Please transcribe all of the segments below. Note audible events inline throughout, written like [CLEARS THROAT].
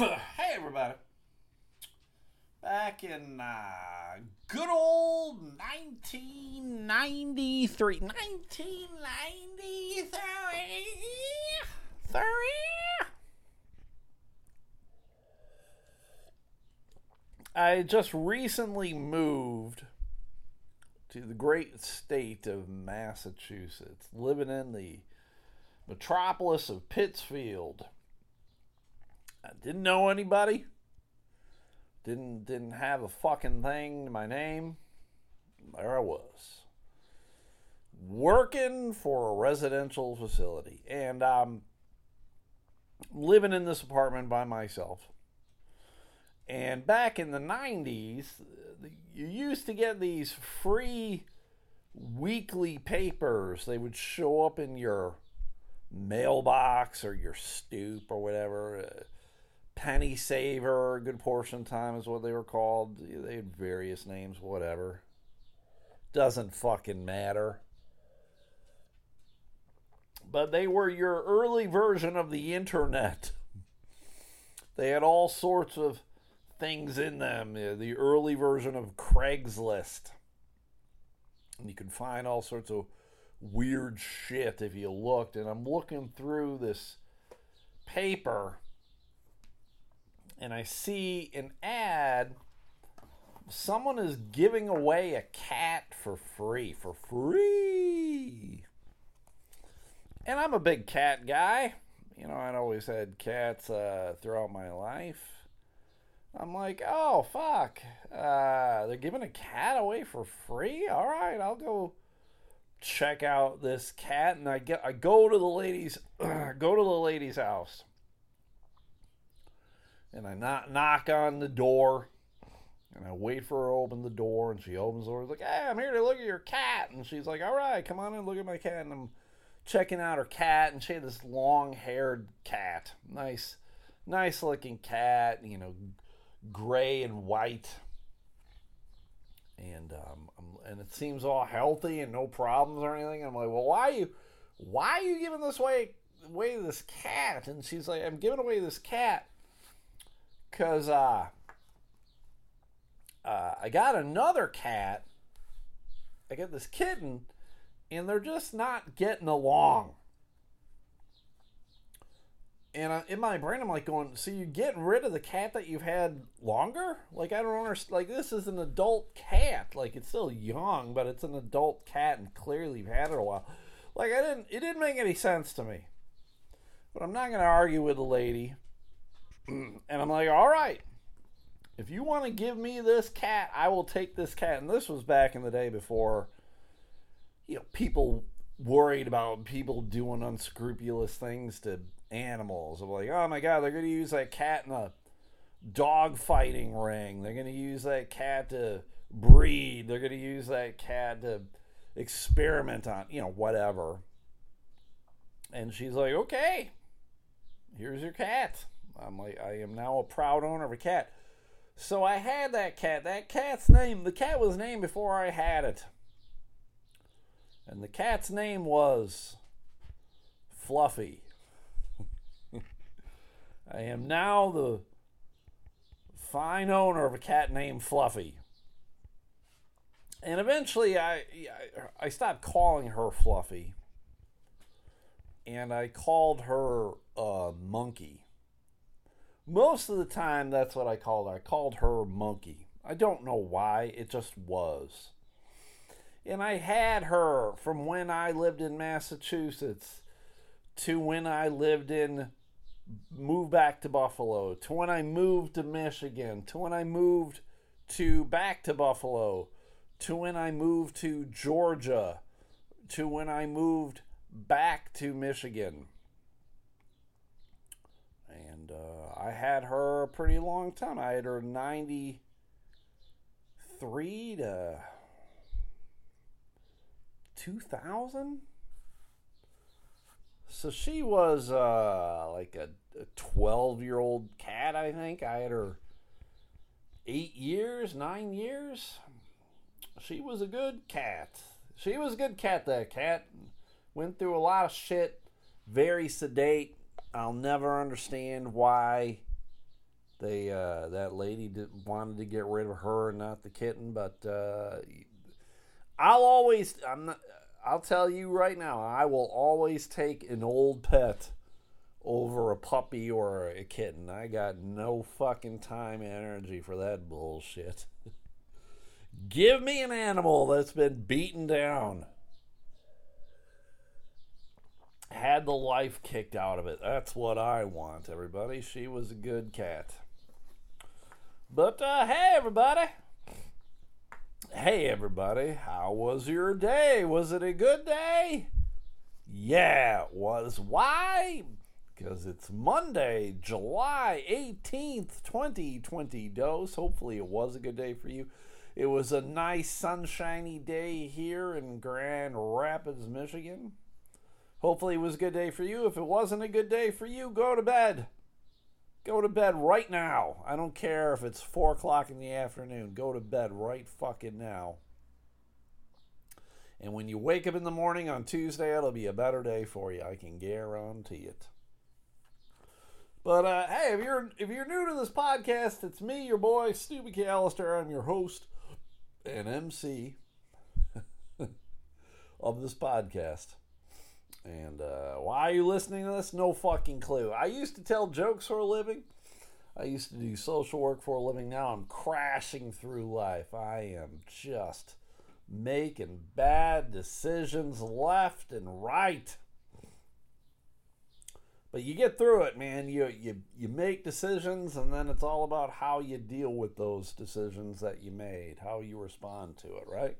[COUGHS] hey, everybody. Back in uh, good old 1993. 1993. I just recently moved to the great state of Massachusetts, living in the metropolis of Pittsfield. I didn't know anybody. Didn't didn't have a fucking thing to my name. There I was. Working for a residential facility. And I'm living in this apartment by myself. And back in the 90s, you used to get these free weekly papers. They would show up in your mailbox or your stoop or whatever. Penny Saver, good portion time is what they were called. They had various names, whatever. Doesn't fucking matter. But they were your early version of the internet. They had all sorts of things in them. The early version of Craigslist. And you can find all sorts of weird shit if you looked. And I'm looking through this paper and I see an ad. Someone is giving away a cat for free. For free. And I'm a big cat guy. You know, I'd always had cats uh, throughout my life. I'm like, oh fuck, uh, they're giving a cat away for free. All right, I'll go check out this cat, and I get I go to the lady's [CLEARS THROAT] go to the lady's house, and I knock knock on the door, and I wait for her to open the door, and she opens the door. And like, hey, I'm here to look at your cat, and she's like, all right, come on in, look at my cat, and I'm checking out her cat, and she had this long haired cat, nice, nice looking cat, you know gray and white, and um, and it seems all healthy and no problems or anything. I'm like, well, why are you, why are you giving this away away this cat? And she's like, I'm giving away this cat because uh, uh, I got another cat. I got this kitten, and they're just not getting along and in my brain, I'm like going, so you're getting rid of the cat that you've had longer? Like I don't understand. Like this is an adult cat. Like it's still young, but it's an adult cat, and clearly you've had it a while. Like I didn't. It didn't make any sense to me. But I'm not going to argue with the lady. [CLEARS THROAT] and I'm like, all right, if you want to give me this cat, I will take this cat. And this was back in the day before, you know, people worried about people doing unscrupulous things to animals. I'm like, oh my god, they're going to use that cat in a dog fighting ring. They're going to use that cat to breed. They're going to use that cat to experiment on, you know, whatever. And she's like, okay, here's your cat. I'm like, I am now a proud owner of a cat. So I had that cat. That cat's name, the cat was named before I had it. And the cat's name was Fluffy. [LAUGHS] I am now the fine owner of a cat named Fluffy. And eventually I I stopped calling her Fluffy. And I called her uh, Monkey. Most of the time that's what I called her. I called her Monkey. I don't know why, it just was. And I had her from when I lived in Massachusetts to when I lived in moved back to Buffalo, to when I moved to Michigan, to when I moved to back to Buffalo, to when I moved to Georgia, to when I moved back to Michigan. Uh, I had her a pretty long time. I had her 93 to 2000 so she was uh, like a 12 year old cat, I think. I had her eight years, nine years. She was a good cat. She was a good cat, that cat. Went through a lot of shit, very sedate. I'll never understand why they uh, that lady did, wanted to get rid of her and not the kitten, but uh, I'll always I'm not, I'll tell you right now, I will always take an old pet over a puppy or a kitten. I got no fucking time and energy for that bullshit. [LAUGHS] Give me an animal that's been beaten down. Had the life kicked out of it. That's what I want, everybody. She was a good cat. But uh, hey, everybody. Hey, everybody. How was your day? Was it a good day? Yeah, it was. Why? Because it's Monday, July 18th, 2020 dose. Hopefully, it was a good day for you. It was a nice, sunshiny day here in Grand Rapids, Michigan. Hopefully, it was a good day for you. If it wasn't a good day for you, go to bed. Go to bed right now. I don't care if it's 4 o'clock in the afternoon. Go to bed right fucking now. And when you wake up in the morning on Tuesday, it'll be a better day for you. I can guarantee it. But uh, hey, if you're if you're new to this podcast, it's me, your boy Stu McAllister. I'm your host and MC [LAUGHS] of this podcast. And uh, why are you listening to this? No fucking clue. I used to tell jokes for a living. I used to do social work for a living. Now I'm crashing through life. I am just making bad decisions left and right. But you get through it, man. You you you make decisions and then it's all about how you deal with those decisions that you made, how you respond to it, right?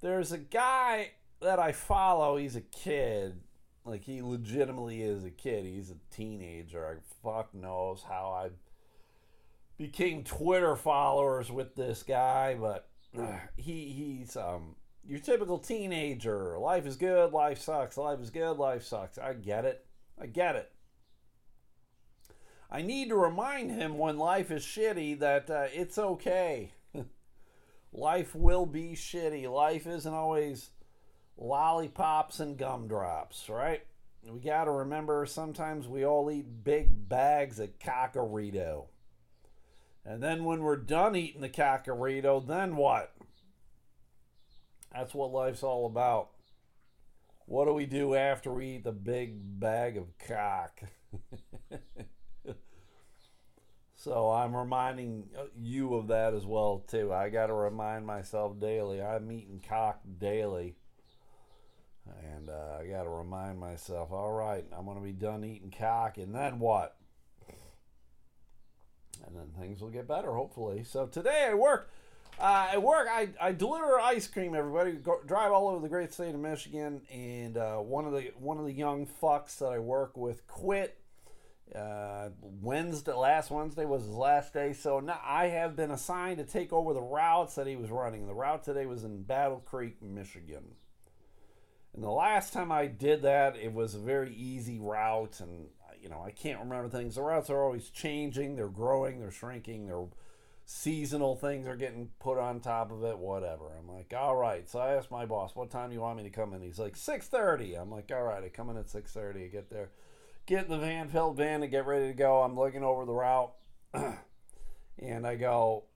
There's a guy that I follow, he's a kid. Like he legitimately is a kid. He's a teenager. I fuck knows how I became Twitter followers with this guy, but uh, he he's um your typical teenager. Life is good, life sucks. Life is good, life sucks. I get it. I get it. I need to remind him when life is shitty that uh, it's okay. [LAUGHS] life will be shitty. Life isn't always lollipops and gumdrops, right? We got to remember sometimes we all eat big bags of cockerito. And then when we're done eating the cockerito, then what? That's what life's all about. What do we do after we eat the big bag of cock? [LAUGHS] so I'm reminding you of that as well too. I got to remind myself daily. I'm eating cock daily. And uh, I got to remind myself, all right, I'm going to be done eating cock, and then what? And then things will get better, hopefully. So today I work. Uh, at work, I, I deliver ice cream. Everybody Go, drive all over the great state of Michigan, and uh, one of the one of the young fucks that I work with quit. Uh, Wednesday, last Wednesday was his last day, so now I have been assigned to take over the routes that he was running. The route today was in Battle Creek, Michigan. And the last time I did that, it was a very easy route, and you know I can't remember things. The routes are always changing, they're growing, they're shrinking, they're seasonal things are getting put on top of it. Whatever. I'm like, all right. So I asked my boss, "What time do you want me to come in?" He's like, 6:30. I'm like, all right. I come in at 6:30. I get there, get in the van, filled van, and get ready to go. I'm looking over the route, [CLEARS THROAT] and I go,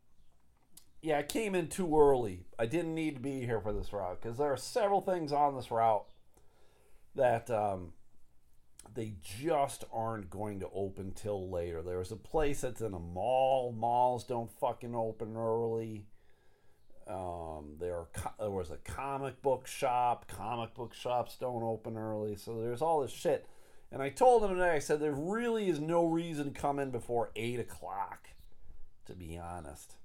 yeah, I came in too early. I didn't need to be here for this route because there are several things on this route that um, they just aren't going to open till later. There's a place that's in a mall. Malls don't fucking open early. Um, there, there was a comic book shop. Comic book shops don't open early. So there's all this shit. And I told them today, I said, there really is no reason to come in before 8 o'clock, to be honest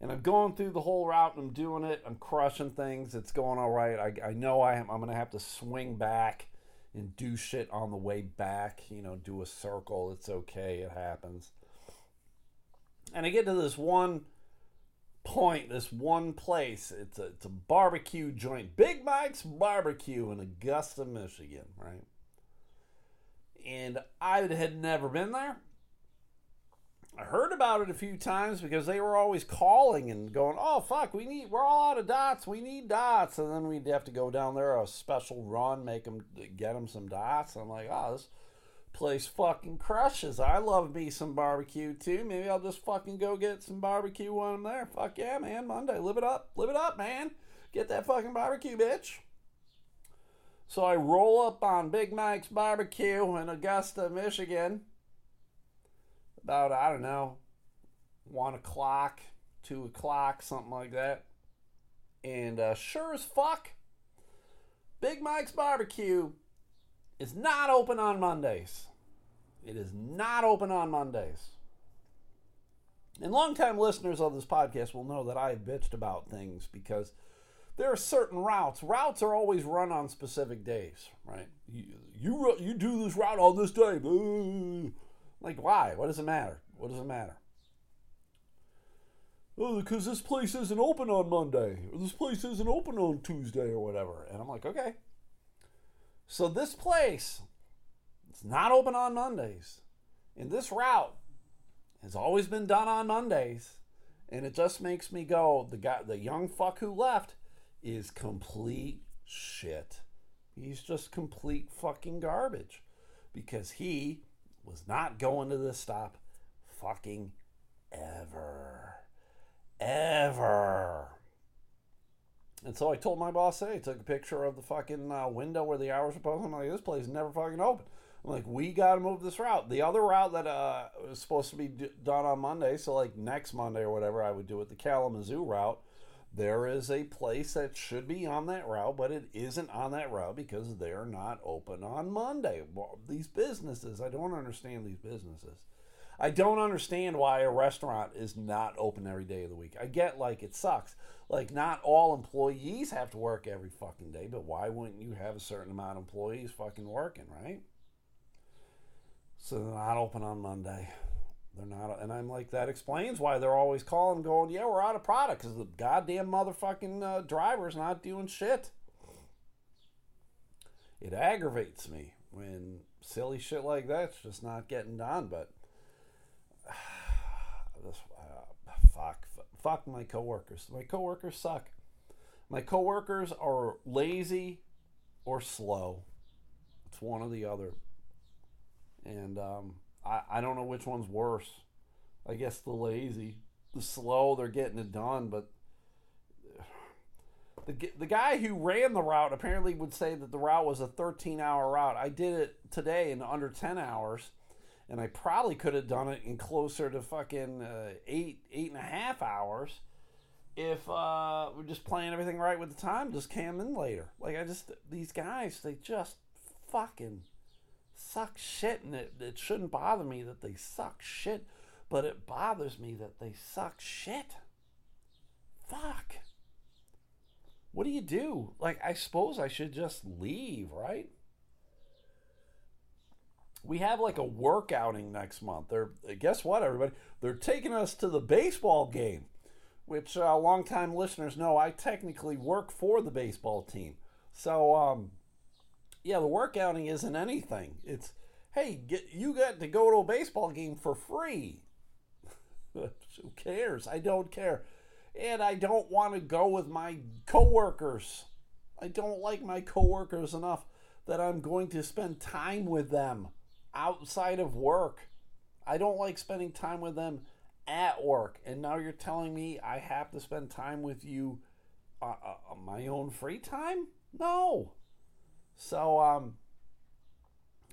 and I'm going through the whole route and I'm doing it. I'm crushing things. It's going all right. I, I know I am, I'm going to have to swing back and do shit on the way back. You know, do a circle. It's okay. It happens. And I get to this one point, this one place. It's a, it's a barbecue joint. Big Mike's Barbecue in Augusta, Michigan, right? And I had never been there. I heard about it a few times because they were always calling and going, "Oh fuck, we need we're all out of dots. We need dots." And then we'd have to go down there a special run, make them get them some dots. I'm like, "Oh, this Place fucking crushes. I love me some barbecue too. Maybe I'll just fucking go get some barbecue when I'm there. Fuck yeah, man. Monday. Live it up. Live it up, man. Get that fucking barbecue, bitch. So I roll up on Big Mike's Barbecue in Augusta, Michigan. About, I don't know, 1 o'clock, 2 o'clock, something like that. And uh, sure as fuck, Big Mike's Barbecue is not open on Mondays. It is not open on Mondays. And longtime listeners of this podcast will know that I bitched about things because there are certain routes. Routes are always run on specific days, right? You you, you do this route on this day. Like why? What does it matter? What does it matter? Oh, because this place isn't open on Monday, or this place isn't open on Tuesday, or whatever. And I'm like, okay. So this place, it's not open on Mondays, and this route has always been done on Mondays, and it just makes me go, the guy, the young fuck who left, is complete shit. He's just complete fucking garbage because he was not going to this stop fucking ever. Ever. And so I told my boss, hey, I took a picture of the fucking uh, window where the hours were posted. I'm like, this place never fucking open. I'm like, we got to move this route. The other route that uh, was supposed to be d- done on Monday, so like next Monday or whatever, I would do it the Kalamazoo route there is a place that should be on that route, but it isn't on that route because they're not open on Monday. Well, these businesses, I don't understand these businesses. I don't understand why a restaurant is not open every day of the week. I get like it sucks. Like not all employees have to work every fucking day, but why wouldn't you have a certain amount of employees fucking working, right? So they're not open on Monday. They're not, and I'm like, that explains why they're always calling, going, yeah, we're out of product because the goddamn motherfucking uh, driver's not doing shit. It aggravates me when silly shit like that's just not getting done. But [SIGHS] this, uh, fuck, fuck my coworkers. My coworkers suck. My coworkers are lazy or slow. It's one or the other. And um, I, I don't know which one's worse. I guess the lazy, the slow, they're getting it done, but [SIGHS] the the guy who ran the route apparently would say that the route was a 13 hour route. I did it today in under 10 hours, and I probably could have done it in closer to fucking uh, eight eight and a half hours if uh, we're just playing everything right with the time. Just came in later. Like I just these guys, they just fucking suck shit, and it, it shouldn't bother me that they suck shit, but it bothers me that they suck shit. Fuck. What do you do? Like, I suppose I should just leave, right? We have like a work outing next month. They're guess what, everybody? They're taking us to the baseball game, which uh, longtime listeners know I technically work for the baseball team. So um, yeah, the work outing isn't anything. It's hey, get you got to go to a baseball game for free. [LAUGHS] Who cares? I don't care. And I don't want to go with my coworkers. I don't like my coworkers enough that I'm going to spend time with them outside of work. I don't like spending time with them at work. And now you're telling me I have to spend time with you uh, uh, my own free time? No. So um,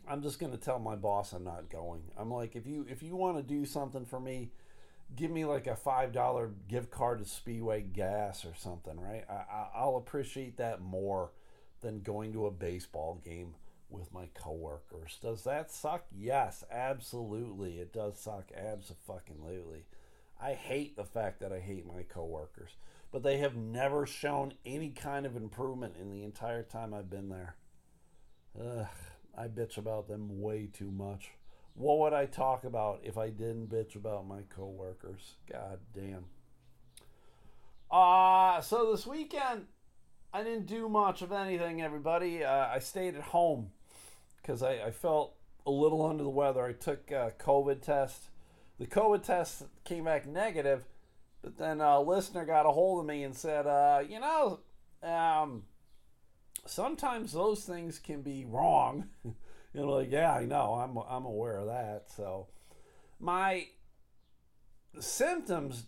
I'm just gonna tell my boss I'm not going. I'm like, if you if you want to do something for me, give me like a five dollar gift card to Speedway Gas or something, right? I, I'll appreciate that more than going to a baseball game with my coworkers. Does that suck? Yes, absolutely. It does suck absolutely. I hate the fact that I hate my coworkers, but they have never shown any kind of improvement in the entire time I've been there. Ugh, I bitch about them way too much. What would I talk about if I didn't bitch about my coworkers? God damn. Uh, so this weekend, I didn't do much of anything, everybody. Uh, I stayed at home because I, I, felt a little under the weather. I took a COVID test. The COVID test came back negative, but then a listener got a hold of me and said, uh, you know, um, sometimes those things can be wrong [LAUGHS] you know, like, yeah, I know. I'm I'm aware of that. So my symptoms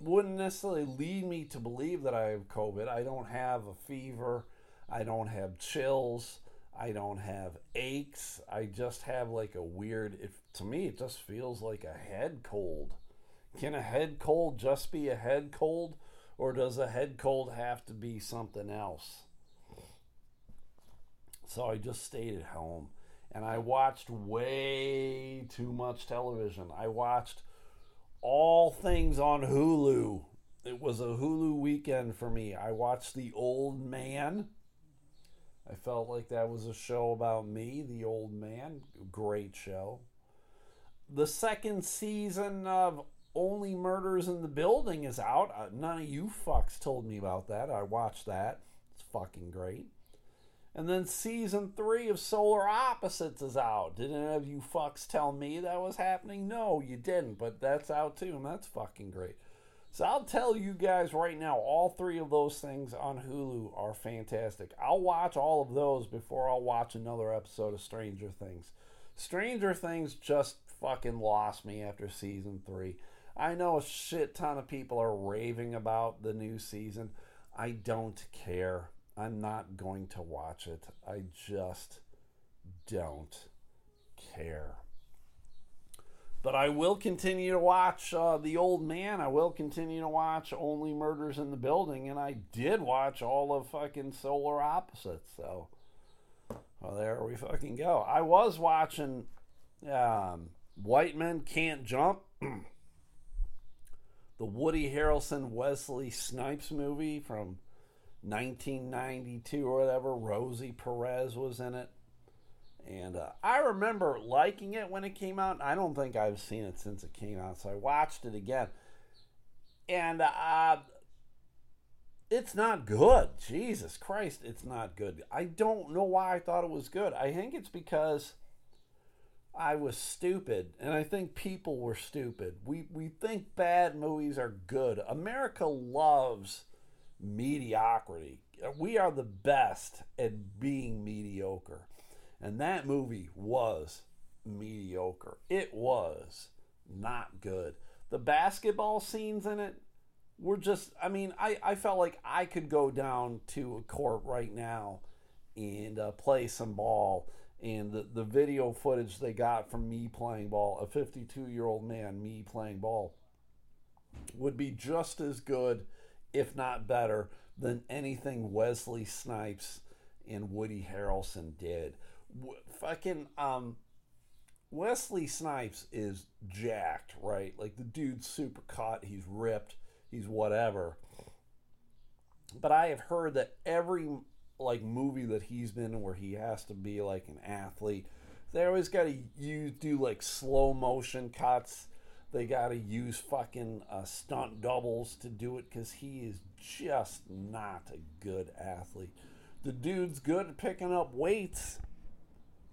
wouldn't necessarily lead me to believe that I have COVID. I don't have a fever. I don't have chills. I don't have aches. I just have like a weird if to me it just feels like a head cold. Can a head cold just be a head cold or does a head cold have to be something else? So I just stayed at home and I watched way too much television. I watched all things on Hulu. It was a Hulu weekend for me. I watched The Old Man. I felt like that was a show about me, The Old Man. Great show. The second season of Only Murders in the Building is out. Uh, none of you fucks told me about that. I watched that. It's fucking great. And then season three of Solar Opposites is out. Did any of you fucks tell me that was happening? No, you didn't, but that's out too, and that's fucking great. So I'll tell you guys right now, all three of those things on Hulu are fantastic. I'll watch all of those before I'll watch another episode of Stranger Things. Stranger Things just fucking lost me after season three. I know a shit ton of people are raving about the new season. I don't care. I'm not going to watch it. I just don't care. But I will continue to watch uh, The Old Man. I will continue to watch Only Murders in the Building. And I did watch all of fucking Solar Opposites. So, well, there we fucking go. I was watching um, White Men Can't Jump. [CLEARS THROAT] the Woody Harrelson Wesley Snipes movie from 1992 or whatever. Rosie Perez was in it. And uh, I remember liking it when it came out. I don't think I've seen it since it came out, so I watched it again. And uh, it's not good. Jesus Christ, it's not good. I don't know why I thought it was good. I think it's because I was stupid, and I think people were stupid. We we think bad movies are good. America loves mediocrity. We are the best at being mediocre. And that movie was mediocre. It was not good. The basketball scenes in it were just, I mean, I, I felt like I could go down to a court right now and uh, play some ball. And the, the video footage they got from me playing ball, a 52 year old man, me playing ball, would be just as good if not better, than anything Wesley Snipes and Woody Harrelson did. W- fucking um, Wesley Snipes is jacked, right? Like the dude's super cut, he's ripped, he's whatever. But I have heard that every like movie that he's been in where he has to be like an athlete, they always got to use do like slow motion cuts they got to use fucking uh, stunt doubles to do it because he is just not a good athlete. The dude's good at picking up weights.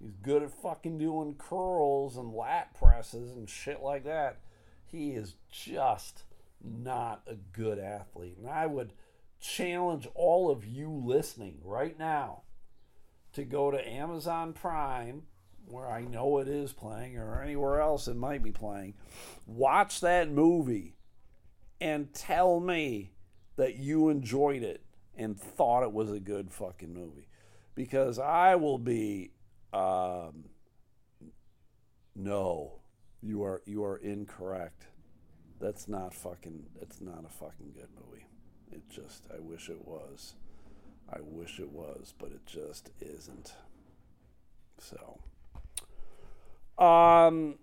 He's good at fucking doing curls and lat presses and shit like that. He is just not a good athlete. And I would challenge all of you listening right now to go to Amazon Prime where I know it is playing or anywhere else it might be playing, watch that movie and tell me that you enjoyed it and thought it was a good fucking movie. Because I will be um, no, you are you are incorrect. That's not fucking it's not a fucking good movie. It just I wish it was. I wish it was, but it just isn't. So um,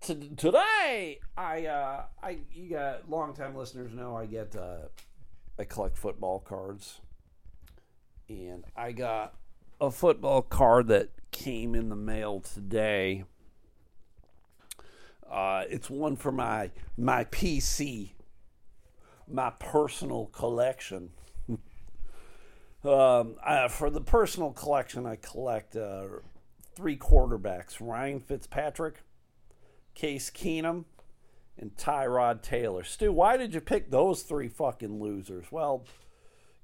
t- today, I, uh, I, you got longtime listeners know I get, uh, I collect football cards, and I got a football card that came in the mail today. Uh, it's one for my my PC, my personal collection. [LAUGHS] um, I, for the personal collection, I collect uh, three quarterbacks Ryan Fitzpatrick, Case Keenum, and Tyrod Taylor. Stu, why did you pick those three fucking losers? Well,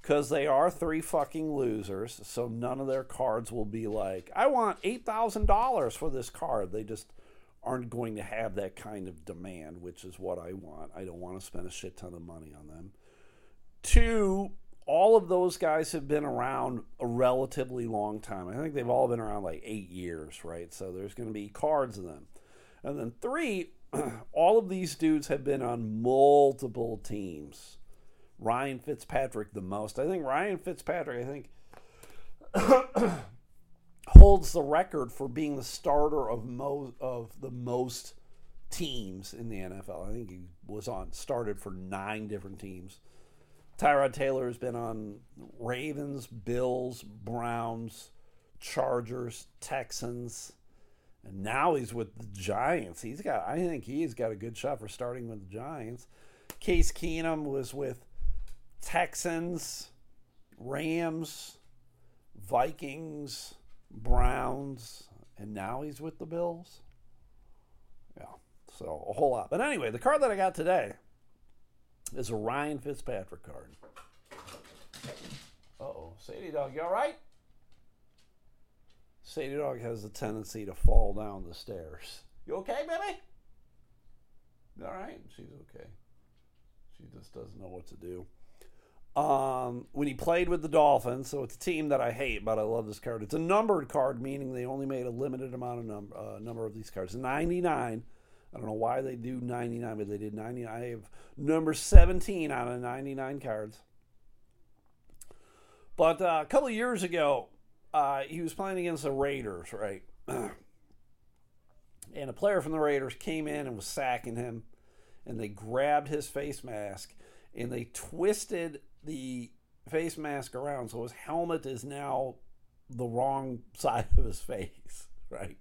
because they are three fucking losers. So none of their cards will be like, I want $8,000 for this card. They just aren't going to have that kind of demand, which is what I want. I don't want to spend a shit ton of money on them. Two, all of those guys have been around a relatively long time. I think they've all been around like eight years, right? So there's going to be cards of them. And then three, [CLEARS THROAT] all of these dudes have been on multiple teams. Ryan Fitzpatrick the most. I think Ryan Fitzpatrick, I think [CLEARS THROAT] holds the record for being the starter of most of the most teams in the NFL. I think he was on started for nine different teams. Tyrod Taylor has been on Ravens, Bills, Browns, Chargers, Texans, and now he's with the Giants. He's got I think he's got a good shot for starting with the Giants. Case Keenum was with Texans, Rams, Vikings, Browns, and now he's with the Bills. Yeah, so a whole lot. But anyway, the card that I got today is a Ryan Fitzpatrick card. Oh, Sadie Dog, you all right? Sadie Dog has a tendency to fall down the stairs. You okay, baby? All right, she's okay. She just doesn't know what to do. Um, when he played with the Dolphins, so it's a team that I hate, but I love this card. It's a numbered card, meaning they only made a limited amount of number uh, number of these cards. 99. I don't know why they do 99, but they did 99. I have number 17 out of 99 cards. But uh, a couple years ago, uh, he was playing against the Raiders, right? [CLEARS THROAT] and a player from the Raiders came in and was sacking him, and they grabbed his face mask and they twisted the face mask around so his helmet is now the wrong [LAUGHS] side of his face, [LAUGHS] right?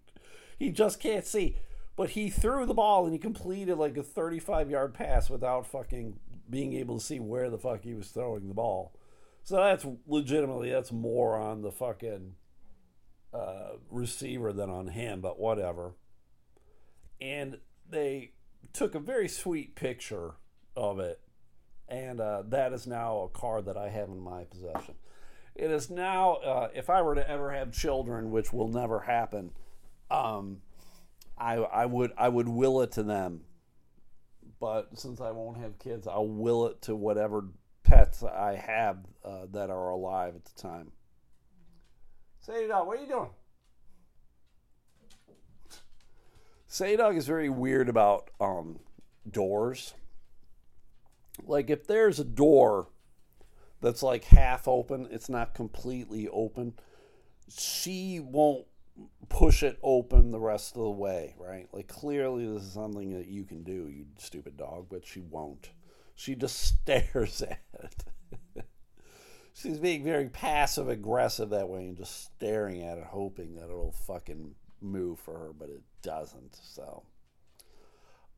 He just can't see. But he threw the ball and he completed like a 35 yard pass without fucking being able to see where the fuck he was throwing the ball. So that's legitimately, that's more on the fucking uh, receiver than on him, but whatever. And they took a very sweet picture of it and uh, that is now a card that I have in my possession. It is now, uh, if I were to ever have children, which will never happen, um, I, I would I would will it to them. But since I won't have kids, I'll will it to whatever pets I have uh, that are alive at the time. Sadie Dog, what are you doing? Sadie Dog is very weird about um, doors like if there's a door that's like half open, it's not completely open, she won't push it open the rest of the way, right? Like clearly this is something that you can do, you stupid dog, but she won't. She just [LAUGHS] stares at it. [LAUGHS] She's being very passive aggressive that way and just staring at it, hoping that it'll fucking move for her, but it doesn't. So,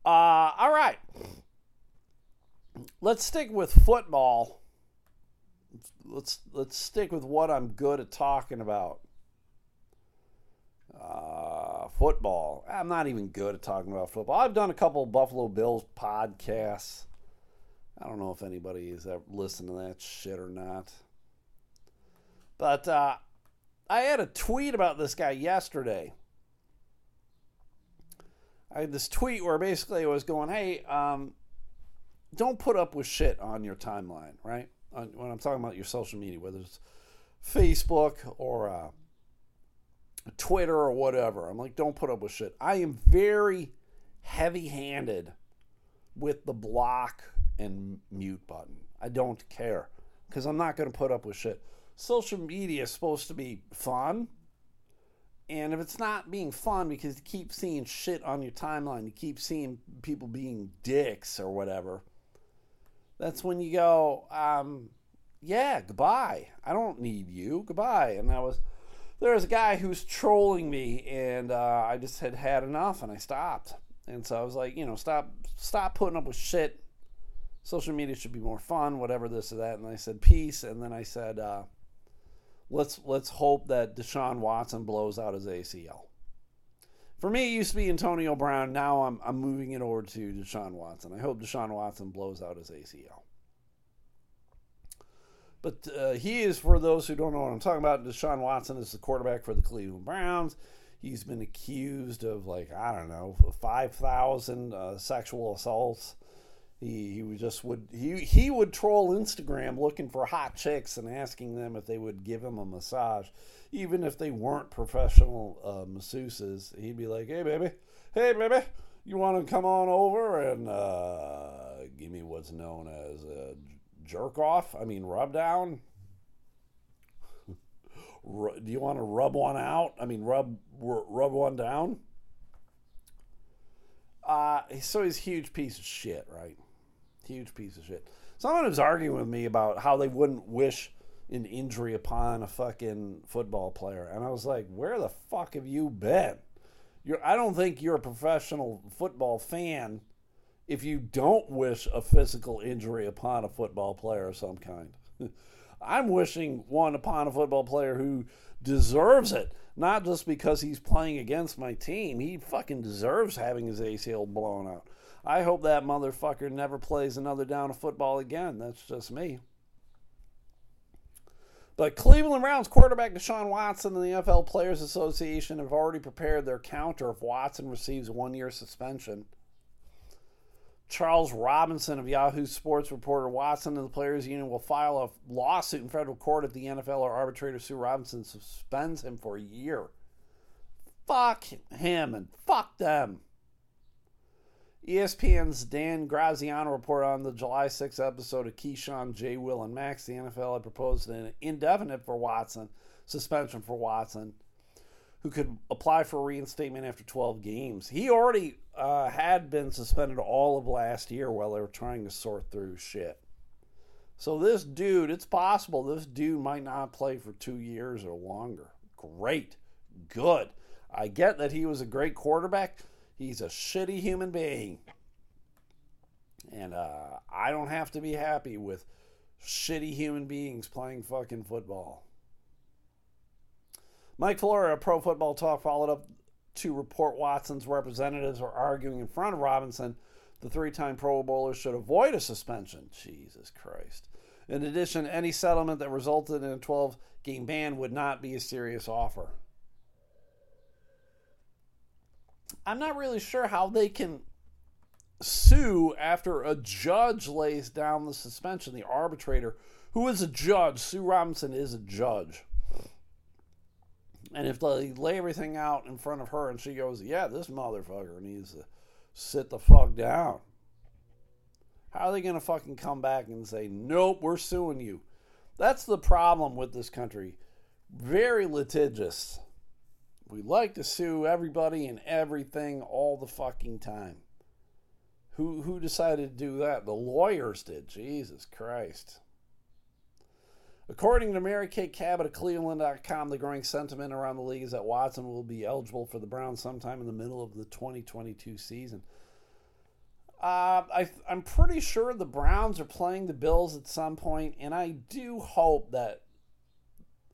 uh, all right let's stick with football. Let's let's stick with what I'm good at talking about. Uh, football. I'm not even good at talking about football. I've done a couple Buffalo Bills podcasts. I don't know if anybody has ever listened to that shit or not. But uh, I had a tweet about this guy yesterday. I had this tweet where basically I was going, "Hey, um, don't put up with shit on your timeline, right? When I'm talking about your social media, whether it's Facebook or uh, Twitter or whatever, I'm like, don't put up with shit. I am very heavy handed with the block and mute button. I don't care because I'm not going to put up with shit. Social media is supposed to be fun. And if it's not being fun because you keep seeing shit on your timeline, you keep seeing people being dicks or whatever, that's when you go, um, yeah, goodbye. I don't need you. Goodbye. And that was there was a guy who was trolling me, and uh, I just had had enough, and I stopped. And so I was like, you know, stop, stop putting up with shit. Social media should be more fun, whatever this or that. And I said peace, and then I said, uh, let's let's hope that Deshaun Watson blows out his ACL. For me, it used to be Antonio Brown. Now I'm, I'm moving it over to Deshaun Watson. I hope Deshaun Watson blows out his ACL. But uh, he is, for those who don't know what I'm talking about, Deshaun Watson is the quarterback for the Cleveland Browns. He's been accused of, like, I don't know, 5,000 uh, sexual assaults. He, he would just would he he would troll Instagram looking for hot chicks and asking them if they would give him a massage, even if they weren't professional uh, masseuses. He'd be like, "Hey baby, hey baby, you want to come on over and uh, give me what's known as a jerk off? I mean, rub down. Do you want to rub one out? I mean, rub rub one down." Uh, so he's a huge piece of shit, right? Huge piece of shit. Someone was arguing with me about how they wouldn't wish an injury upon a fucking football player. And I was like, where the fuck have you been? You're, I don't think you're a professional football fan if you don't wish a physical injury upon a football player of some kind. [LAUGHS] I'm wishing one upon a football player who deserves it, not just because he's playing against my team. He fucking deserves having his ACL blown out. I hope that motherfucker never plays another down of football again. That's just me. But Cleveland Browns quarterback Deshaun Watson and the NFL Players Association have already prepared their counter if Watson receives a one year suspension. Charles Robinson of Yahoo Sports reported Watson and the Players Union will file a lawsuit in federal court if the NFL or arbitrator Sue Robinson suspends him for a year. Fuck him and fuck them. ESPN's Dan Graziano reported on the July 6th episode of Keyshawn, J. Will, and Max. The NFL had proposed an indefinite for Watson suspension for Watson, who could apply for reinstatement after 12 games. He already uh, had been suspended all of last year while they were trying to sort through shit. So this dude, it's possible this dude might not play for two years or longer. Great, good. I get that he was a great quarterback He's a shitty human being. And uh, I don't have to be happy with shitty human beings playing fucking football. Mike Florio, Pro Football Talk, followed up to report Watson's representatives are arguing in front of Robinson the three time Pro Bowler should avoid a suspension. Jesus Christ. In addition, any settlement that resulted in a 12 game ban would not be a serious offer. I'm not really sure how they can sue after a judge lays down the suspension, the arbitrator, who is a judge. Sue Robinson is a judge. And if they lay everything out in front of her and she goes, Yeah, this motherfucker needs to sit the fuck down. How are they going to fucking come back and say, Nope, we're suing you? That's the problem with this country. Very litigious. We like to sue everybody and everything all the fucking time. Who who decided to do that? The lawyers did. Jesus Christ. According to Mary Kay Cabot of Cleveland.com, the growing sentiment around the league is that Watson will be eligible for the Browns sometime in the middle of the 2022 season. Uh, I, I'm pretty sure the Browns are playing the Bills at some point, and I do hope that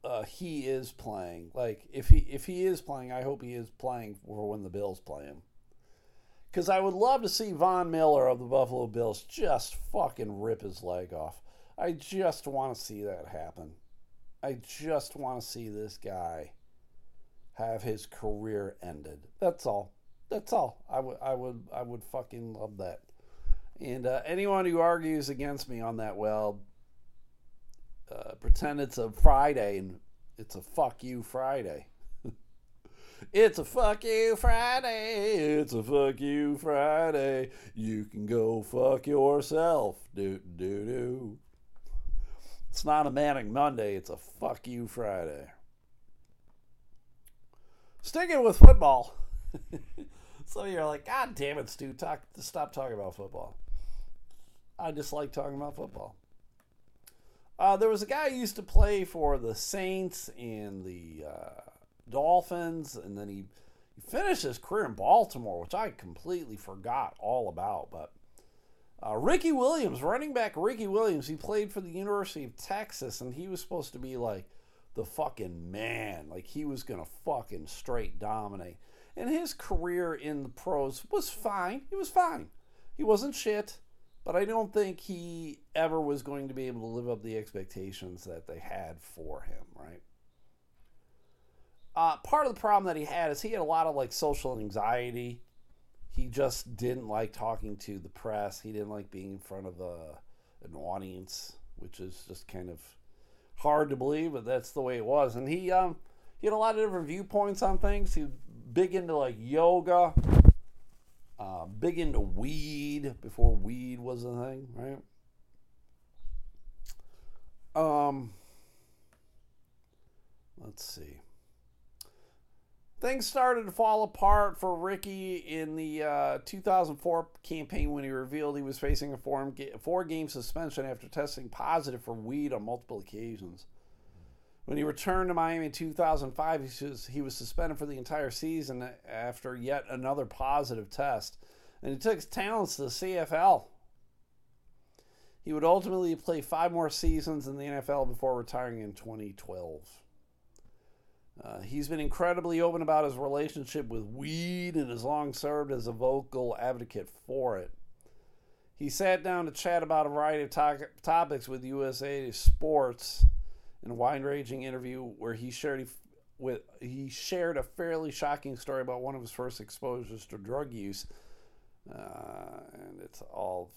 uh, he is playing. Like if he if he is playing, I hope he is playing for when the Bills play him. Because I would love to see Von Miller of the Buffalo Bills just fucking rip his leg off. I just want to see that happen. I just want to see this guy have his career ended. That's all. That's all. I would I would I would fucking love that. And uh, anyone who argues against me on that, well, uh, pretend it's a Friday and it's a fuck you Friday. [LAUGHS] it's a fuck you Friday. It's a fuck you Friday. You can go fuck yourself. Do do do. It's not a manic Monday. It's a fuck you Friday. Sticking with football. [LAUGHS] Some of you are like, God damn it, Stu, talk, stop talking about football. I just like talking about football. Uh, there was a guy who used to play for the Saints and the uh, Dolphins, and then he, he finished his career in Baltimore, which I completely forgot all about. But uh, Ricky Williams, running back Ricky Williams, he played for the University of Texas, and he was supposed to be like the fucking man. Like he was going to fucking straight dominate. And his career in the pros was fine. He was fine. He wasn't shit. but I don't think he ever was going to be able to live up the expectations that they had for him, right? Uh, part of the problem that he had is he had a lot of like social anxiety. He just didn't like talking to the press. He didn't like being in front of a, an audience, which is just kind of hard to believe, but that's the way it was. And he um, he had a lot of different viewpoints on things. He was big into like yoga, uh, big into weed before weed was a thing, right? Um, let's see. Things started to fall apart for Ricky in the uh, 2004 campaign when he revealed he was facing a four, four game suspension after testing positive for weed on multiple occasions. When he returned to Miami in 2005, he was, he was suspended for the entire season after yet another positive test. And he took his talents to the CFL. He would ultimately play five more seasons in the NFL before retiring in 2012. Uh, he's been incredibly open about his relationship with weed and has long served as a vocal advocate for it. He sat down to chat about a variety of to- topics with USA Sports in a wide-ranging interview where he shared with he shared a fairly shocking story about one of his first exposures to drug use, uh, and it's all.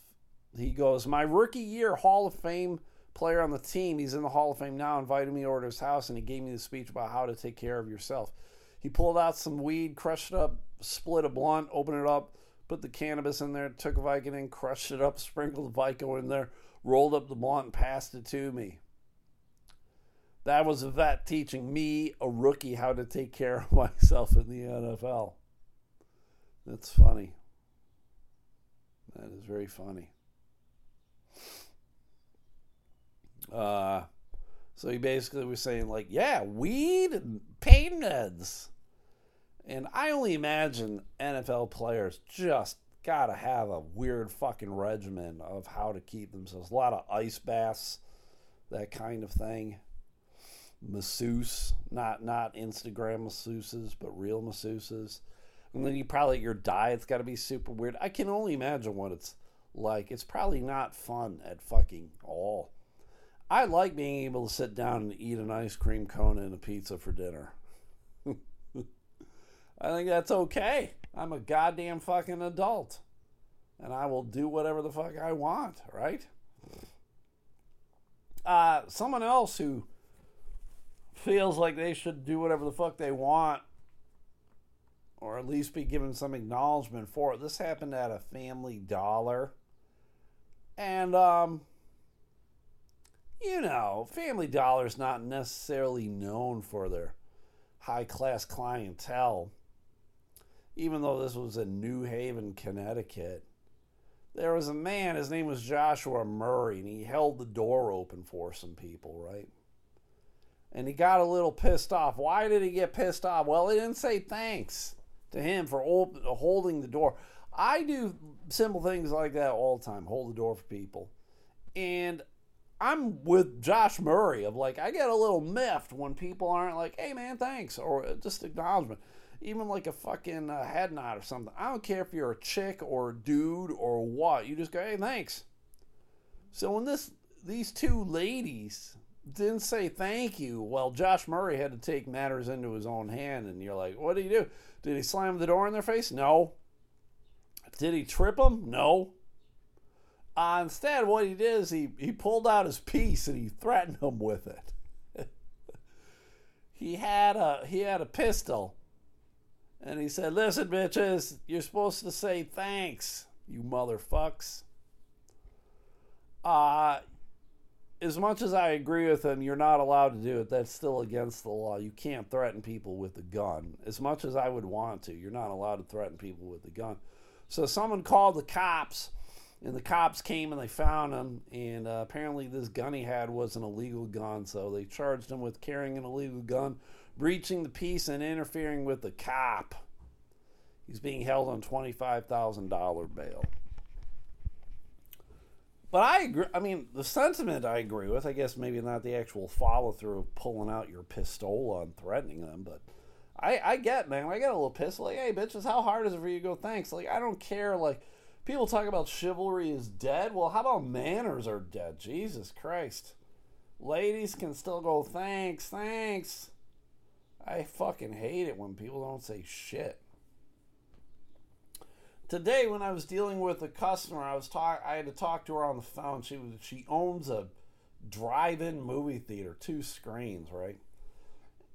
He goes, "My rookie year, Hall of Fame player on the team. He's in the Hall of Fame now. Invited me over to his house, and he gave me the speech about how to take care of yourself. He pulled out some weed, crushed it up, split a blunt, opened it up, put the cannabis in there, took a Vicodin, crushed it up, [LAUGHS] sprinkled the Vico in there, rolled up the blunt, and passed it to me." That was a vet teaching me, a rookie, how to take care of [LAUGHS] myself in the NFL. That's funny. That is very funny. Uh, so he basically was saying, like, yeah, weed pain meds. And I only imagine NFL players just got to have a weird fucking regimen of how to keep themselves. A lot of ice baths, that kind of thing masseuse, not not Instagram masseuses, but real masseuses. And then you probably your diet's got to be super weird. I can only imagine what it's like. It's probably not fun at fucking all. I like being able to sit down and eat an ice cream cone and a pizza for dinner. [LAUGHS] I think that's okay. I'm a goddamn fucking adult. And I will do whatever the fuck I want, right? Uh, someone else who feels like they should do whatever the fuck they want or at least be given some acknowledgement for it. This happened at a family dollar. And um you know, Family Dollar is not necessarily known for their high class clientele. Even though this was in New Haven, Connecticut, there was a man, his name was Joshua Murray, and he held the door open for some people, right? and he got a little pissed off. Why did he get pissed off? Well, he didn't say thanks to him for holding the door. I do simple things like that all the time, hold the door for people. And I'm with Josh Murray of like, I get a little miffed when people aren't like, hey man, thanks, or just acknowledgement. Even like a fucking uh, head nod or something. I don't care if you're a chick or a dude or what. You just go, hey, thanks. So when this these two ladies didn't say thank you. Well, Josh Murray had to take matters into his own hand, and you're like, what did he do? Did he slam the door in their face? No. Did he trip them? No. Uh, instead, what he did is he, he pulled out his piece and he threatened them with it. [LAUGHS] he had a he had a pistol, and he said, "Listen, bitches, you're supposed to say thanks, you motherfucks." Uh, as much as I agree with him, you're not allowed to do it. That's still against the law. You can't threaten people with a gun. As much as I would want to, you're not allowed to threaten people with a gun. So someone called the cops, and the cops came and they found him. And uh, apparently, this gun he had was an illegal gun. So they charged him with carrying an illegal gun, breaching the peace, and interfering with the cop. He's being held on $25,000 bail. But I agree. I mean, the sentiment I agree with. I guess maybe not the actual follow through of pulling out your pistol and threatening them, but I, I get, man. I get a little pissed. Like, hey, bitches, how hard is it for you to go thanks? Like, I don't care. Like, People talk about chivalry is dead. Well, how about manners are dead? Jesus Christ. Ladies can still go, thanks, thanks. I fucking hate it when people don't say shit. Today, when I was dealing with a customer, I was talk. I had to talk to her on the phone. She was she owns a drive-in movie theater, two screens, right?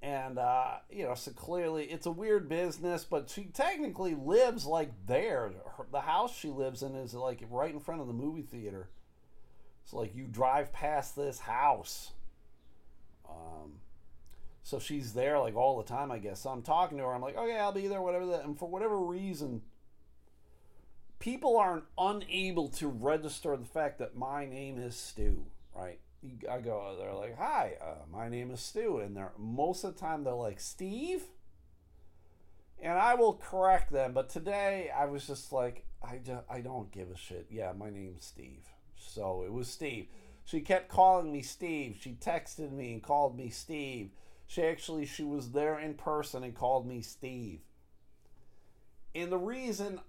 And uh, you know, so clearly it's a weird business, but she technically lives like there. Her, the house she lives in is like right in front of the movie theater. It's like you drive past this house. Um, so she's there like all the time, I guess. So I'm talking to her. I'm like, okay, I'll be there, whatever that. And for whatever reason, people aren't unable to register the fact that my name is Stu, right? I go, they're like, hi, uh, my name is Stu. And they're most of the time they're like, Steve? And I will correct them. But today I was just like, I, just, I don't give a shit. Yeah, my name's Steve. So it was Steve. She kept calling me Steve. She texted me and called me Steve. She actually she was there in person and called me Steve. And the reason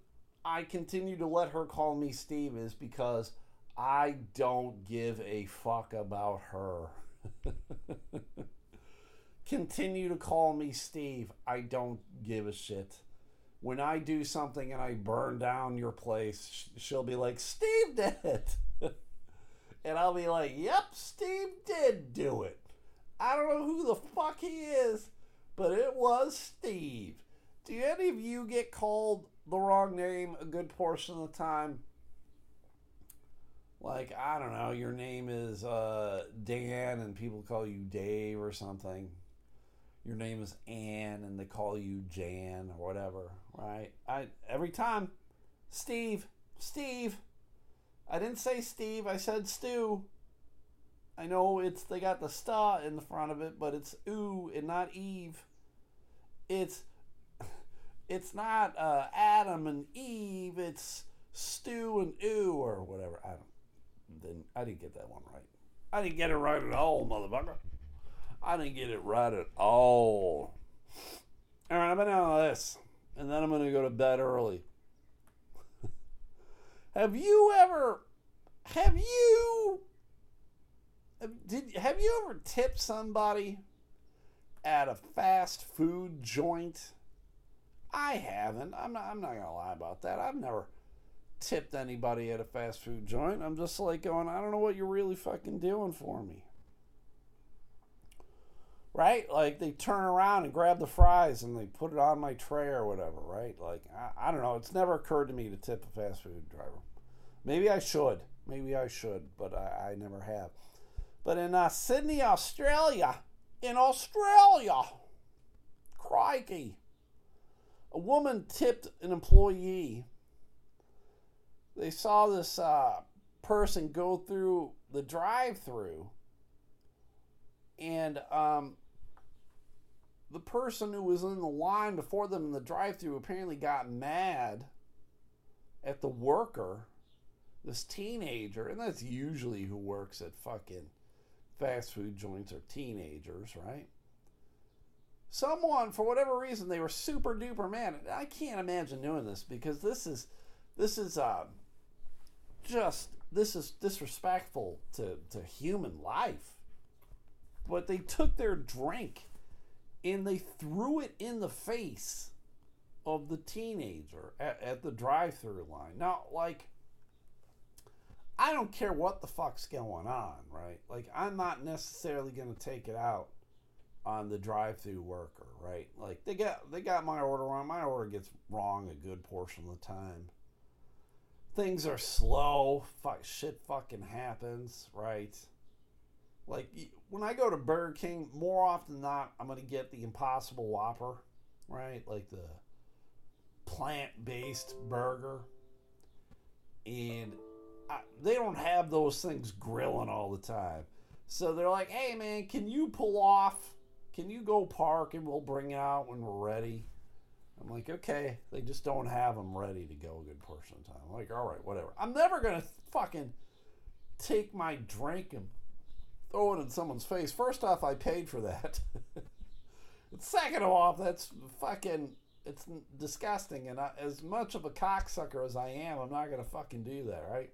I continue to let her call me Steve is because I don't give a fuck about her. [LAUGHS] continue to call me Steve. I don't give a shit. When I do something and I burn down your place, she'll be like, Steve did it. [LAUGHS] and I'll be like, yep, Steve did do it. I don't know who the fuck he is, but it was Steve. Do any of you get called the wrong name a good portion of the time? Like, I don't know, your name is uh, Dan and people call you Dave or something. Your name is Ann and they call you Jan or whatever, right? I every time Steve, Steve. I didn't say Steve, I said Stu. I know it's they got the star in the front of it, but it's ooh and not Eve. It's [LAUGHS] it's not uh, Adam and Eve. It's Stu and ooh or whatever. I don't. Then I didn't get that one right. I didn't get it right at all, motherfucker. I didn't get it right at all. All right, I'm gonna on this, and then I'm gonna go to bed early. [LAUGHS] have you ever? Have you did have you ever tipped somebody at a fast food joint? I haven't. I'm not. I'm not gonna lie about that. I've never tipped anybody at a fast food joint. I'm just like going. I don't know what you're really fucking doing for me. Right? Like they turn around and grab the fries and they put it on my tray or whatever. Right? Like I, I don't know. It's never occurred to me to tip a fast food driver. Maybe I should. Maybe I should, but I, I never have. But in uh, Sydney, Australia, in Australia, crikey, a woman tipped an employee. They saw this uh, person go through the drive-through, and um, the person who was in the line before them in the drive-through apparently got mad at the worker, this teenager, and that's usually who works at fucking fast food joints are teenagers, right? Someone, for whatever reason, they were super duper mad. I can't imagine doing this because this is, this is uh, just this is disrespectful to to human life. But they took their drink and they threw it in the face of the teenager at, at the drive-through line. Now, like I don't care what the fuck's going on, right? Like, I'm not necessarily going to take it out on the drive-through worker, right? Like, they got they got my order wrong. My order gets wrong a good portion of the time. Things are slow. Fuck, shit fucking happens, right? Like when I go to Burger King, more often than not, I'm gonna get the Impossible Whopper, right? Like the plant-based burger, and I, they don't have those things grilling all the time. So they're like, hey man, can you pull off? Can you go park and we'll bring it out when we're ready? I'm like, okay. They just don't have them ready to go a good portion of time. I'm like, all right, whatever. I'm never to fucking take my drink and throw it in someone's face. First off, I paid for that. [LAUGHS] Second off, that's fucking it's disgusting. And I, as much of a cocksucker as I am, I'm not gonna fucking do that, right?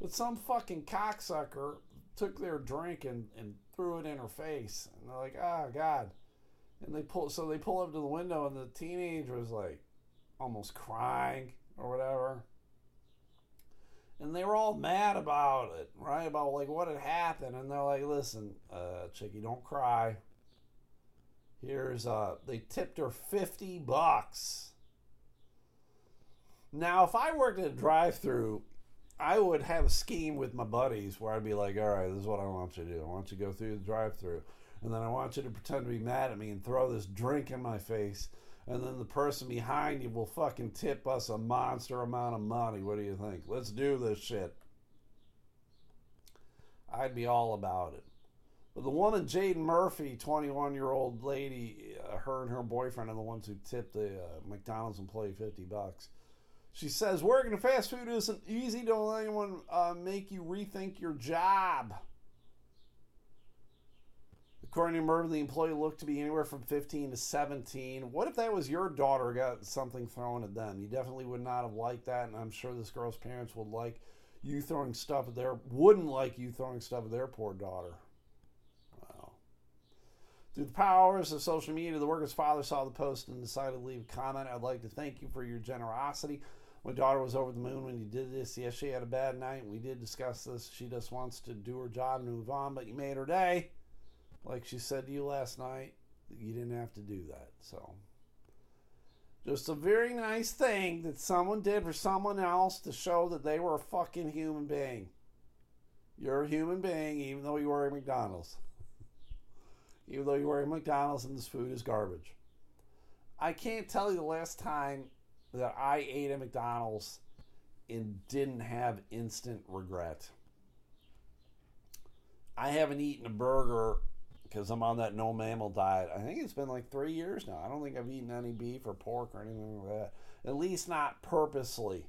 But some fucking cocksucker took their drink and, and threw it in her face, and they're like, "Oh God!" And they pull, so they pull up to the window, and the teenager was like, almost crying or whatever. And they were all mad about it, right? About like what had happened, and they're like, "Listen, uh, Chickie, don't cry. Here's uh, they tipped her fifty bucks." Now, if I worked at a drive-through I would have a scheme with my buddies where I'd be like, all right, this is what I want you to do. I want you to go through the drive through. And then I want you to pretend to be mad at me and throw this drink in my face. And then the person behind you will fucking tip us a monster amount of money. What do you think? Let's do this shit. I'd be all about it. But the woman, Jaden Murphy, 21 year old lady, uh, her and her boyfriend are the ones who tipped the uh, McDonald's employee 50 bucks. She says, Working in fast food isn't easy. Don't let anyone uh, make you rethink your job. According to Murphy, the employee looked to be anywhere from 15 to 17. What if that was your daughter got something thrown at them? You definitely would not have liked that, and I'm sure this girl's parents would like you throwing stuff at their wouldn't like you throwing stuff at their poor daughter. Wow. Through the powers of social media, the worker's father saw the post and decided to leave a comment. I'd like to thank you for your generosity. My daughter was over the moon when you did this. Yes, she had a bad night. We did discuss this. She just wants to do her job and move on, but you made her day. Like she said to you last night, you didn't have to do that. So, just a very nice thing that someone did for someone else to show that they were a fucking human being. You're a human being, even though you work at McDonald's. even though you work at McDonald's and this food is garbage. I can't tell you the last time that I ate at McDonald's and didn't have instant regret. I haven't eaten a burger because I'm on that no mammal diet. I think it's been like three years now. I don't think I've eaten any beef or pork or anything like that. At least not purposely.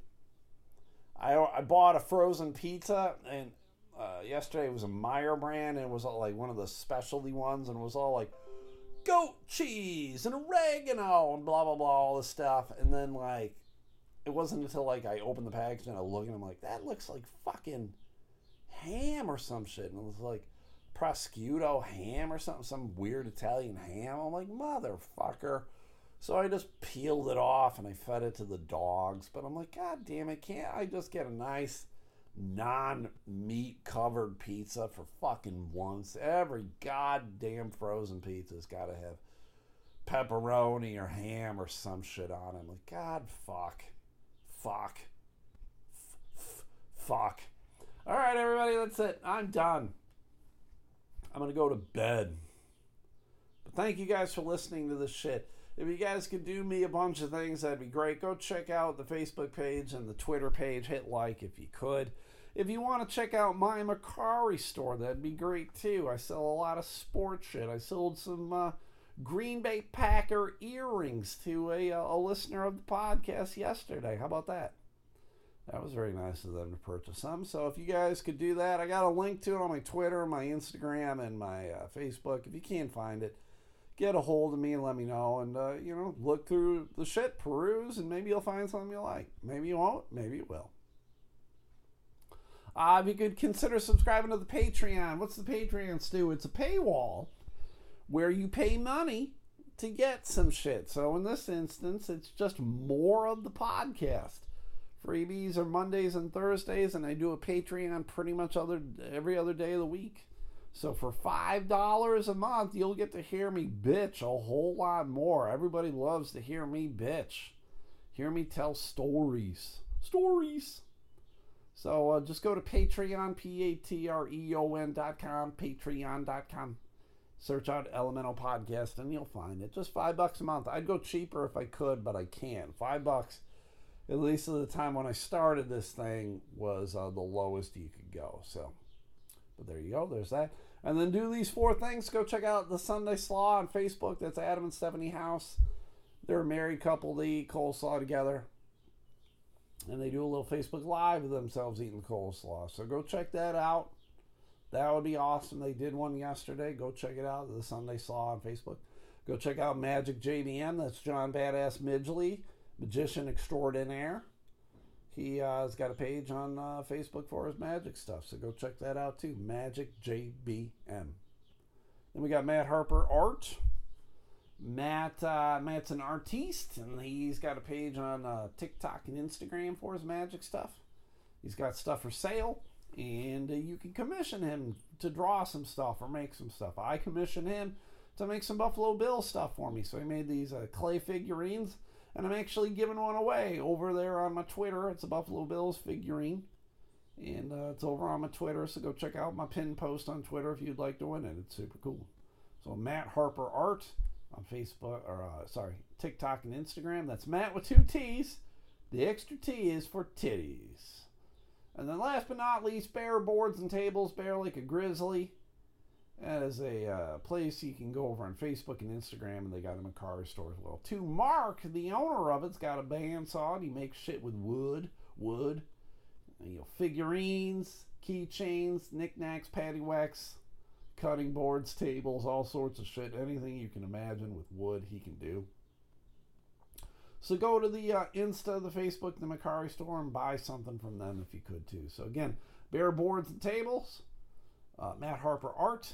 I, I bought a frozen pizza and uh, yesterday it was a Meijer brand and it was like one of the specialty ones and it was all like goat cheese and oregano and blah blah blah all this stuff and then like it wasn't until like I opened the package and I looked and I'm like that looks like fucking ham or some shit and it was like prosciutto ham or something some weird Italian ham I'm like motherfucker so I just peeled it off and I fed it to the dogs but I'm like god damn it can't I just get a nice non meat covered pizza for fucking once. Every goddamn frozen pizza's got to have pepperoni or ham or some shit on it. I'm like, God, fuck. Fuck. F- fuck. All right, everybody, that's it. I'm done. I'm going to go to bed. But thank you guys for listening to this shit. If you guys could do me a bunch of things, that'd be great. Go check out the Facebook page and the Twitter page. Hit like if you could. If you want to check out my Mercari store, that'd be great too. I sell a lot of sports shit. I sold some uh, Green Bay Packer earrings to a, uh, a listener of the podcast yesterday. How about that? That was very nice of them to purchase some. So if you guys could do that, I got a link to it on my Twitter, my Instagram, and my uh, Facebook. If you can't find it, get a hold of me and let me know. And, uh, you know, look through the shit, peruse, and maybe you'll find something you like. Maybe you won't, maybe you will. Uh, if you could consider subscribing to the Patreon. What's the Patreon, Stu? It's a paywall where you pay money to get some shit. So in this instance, it's just more of the podcast. Freebies are Mondays and Thursdays, and I do a Patreon pretty much other every other day of the week. So for five dollars a month, you'll get to hear me bitch a whole lot more. Everybody loves to hear me bitch. Hear me tell stories. Stories. So uh, just go to Patreon, P A T R E O N dot com, Patreon dot com. Search out Elemental Podcast and you'll find it. Just five bucks a month. I'd go cheaper if I could, but I can't. Five bucks, at least at the time when I started this thing, was uh, the lowest you could go. So, but there you go. There's that. And then do these four things. Go check out the Sunday Slaw on Facebook. That's Adam and Stephanie House. They're a married couple. They eat coleslaw together and they do a little Facebook Live of themselves eating coleslaw. So go check that out. That would be awesome. They did one yesterday. Go check it out. The Sunday Slaw on Facebook. Go check out Magic JBM. That's John Badass Midgley, magician extraordinaire. He uh, has got a page on uh, Facebook for his magic stuff, so go check that out too. Magic JBM. Then we got Matt Harper Art. Matt uh, Matt's an artiste, and he's got a page on uh, TikTok and Instagram for his magic stuff. He's got stuff for sale, and uh, you can commission him to draw some stuff or make some stuff. I commissioned him to make some Buffalo Bill stuff for me, so he made these uh, clay figurines, and I'm actually giving one away over there on my Twitter. It's a Buffalo Bills figurine, and uh, it's over on my Twitter. So go check out my pin post on Twitter if you'd like to win it. It's super cool. So Matt Harper Art on Facebook or uh, sorry TikTok and Instagram. That's Matt with two T's. The extra T is for titties. And then last but not least, Bear Boards and Tables, bear Like a Grizzly. That is a uh, place you can go over on Facebook and Instagram, and they got them in car store as well. To Mark, the owner of it's got a bandsaw. And he makes shit with wood, wood, you know, figurines, keychains, knickknacks, paddywhacks, cutting boards, tables, all sorts of shit. Anything you can imagine with wood, he can do. So go to the uh, Insta, the Facebook, the Mercari store, and buy something from them if you could too. So again, Bear Boards and Tables, uh, Matt Harper Art,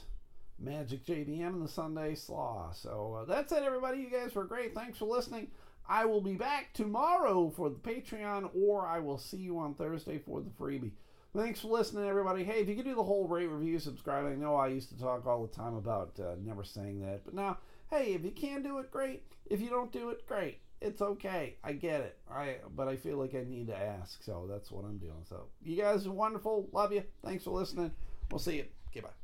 Magic JBM, and the Sunday Slaw. So uh, that's it, everybody. You guys were great. Thanks for listening. I will be back tomorrow for the Patreon, or I will see you on Thursday for the freebie. Thanks for listening, everybody. Hey, if you could do the whole rate, review, subscribe. I know I used to talk all the time about uh, never saying that, but now, hey, if you can do it, great. If you don't do it, great. It's okay. I get it. I but I feel like I need to ask, so that's what I'm doing. So you guys are wonderful. Love you. Thanks for listening. We'll see you. Okay, bye.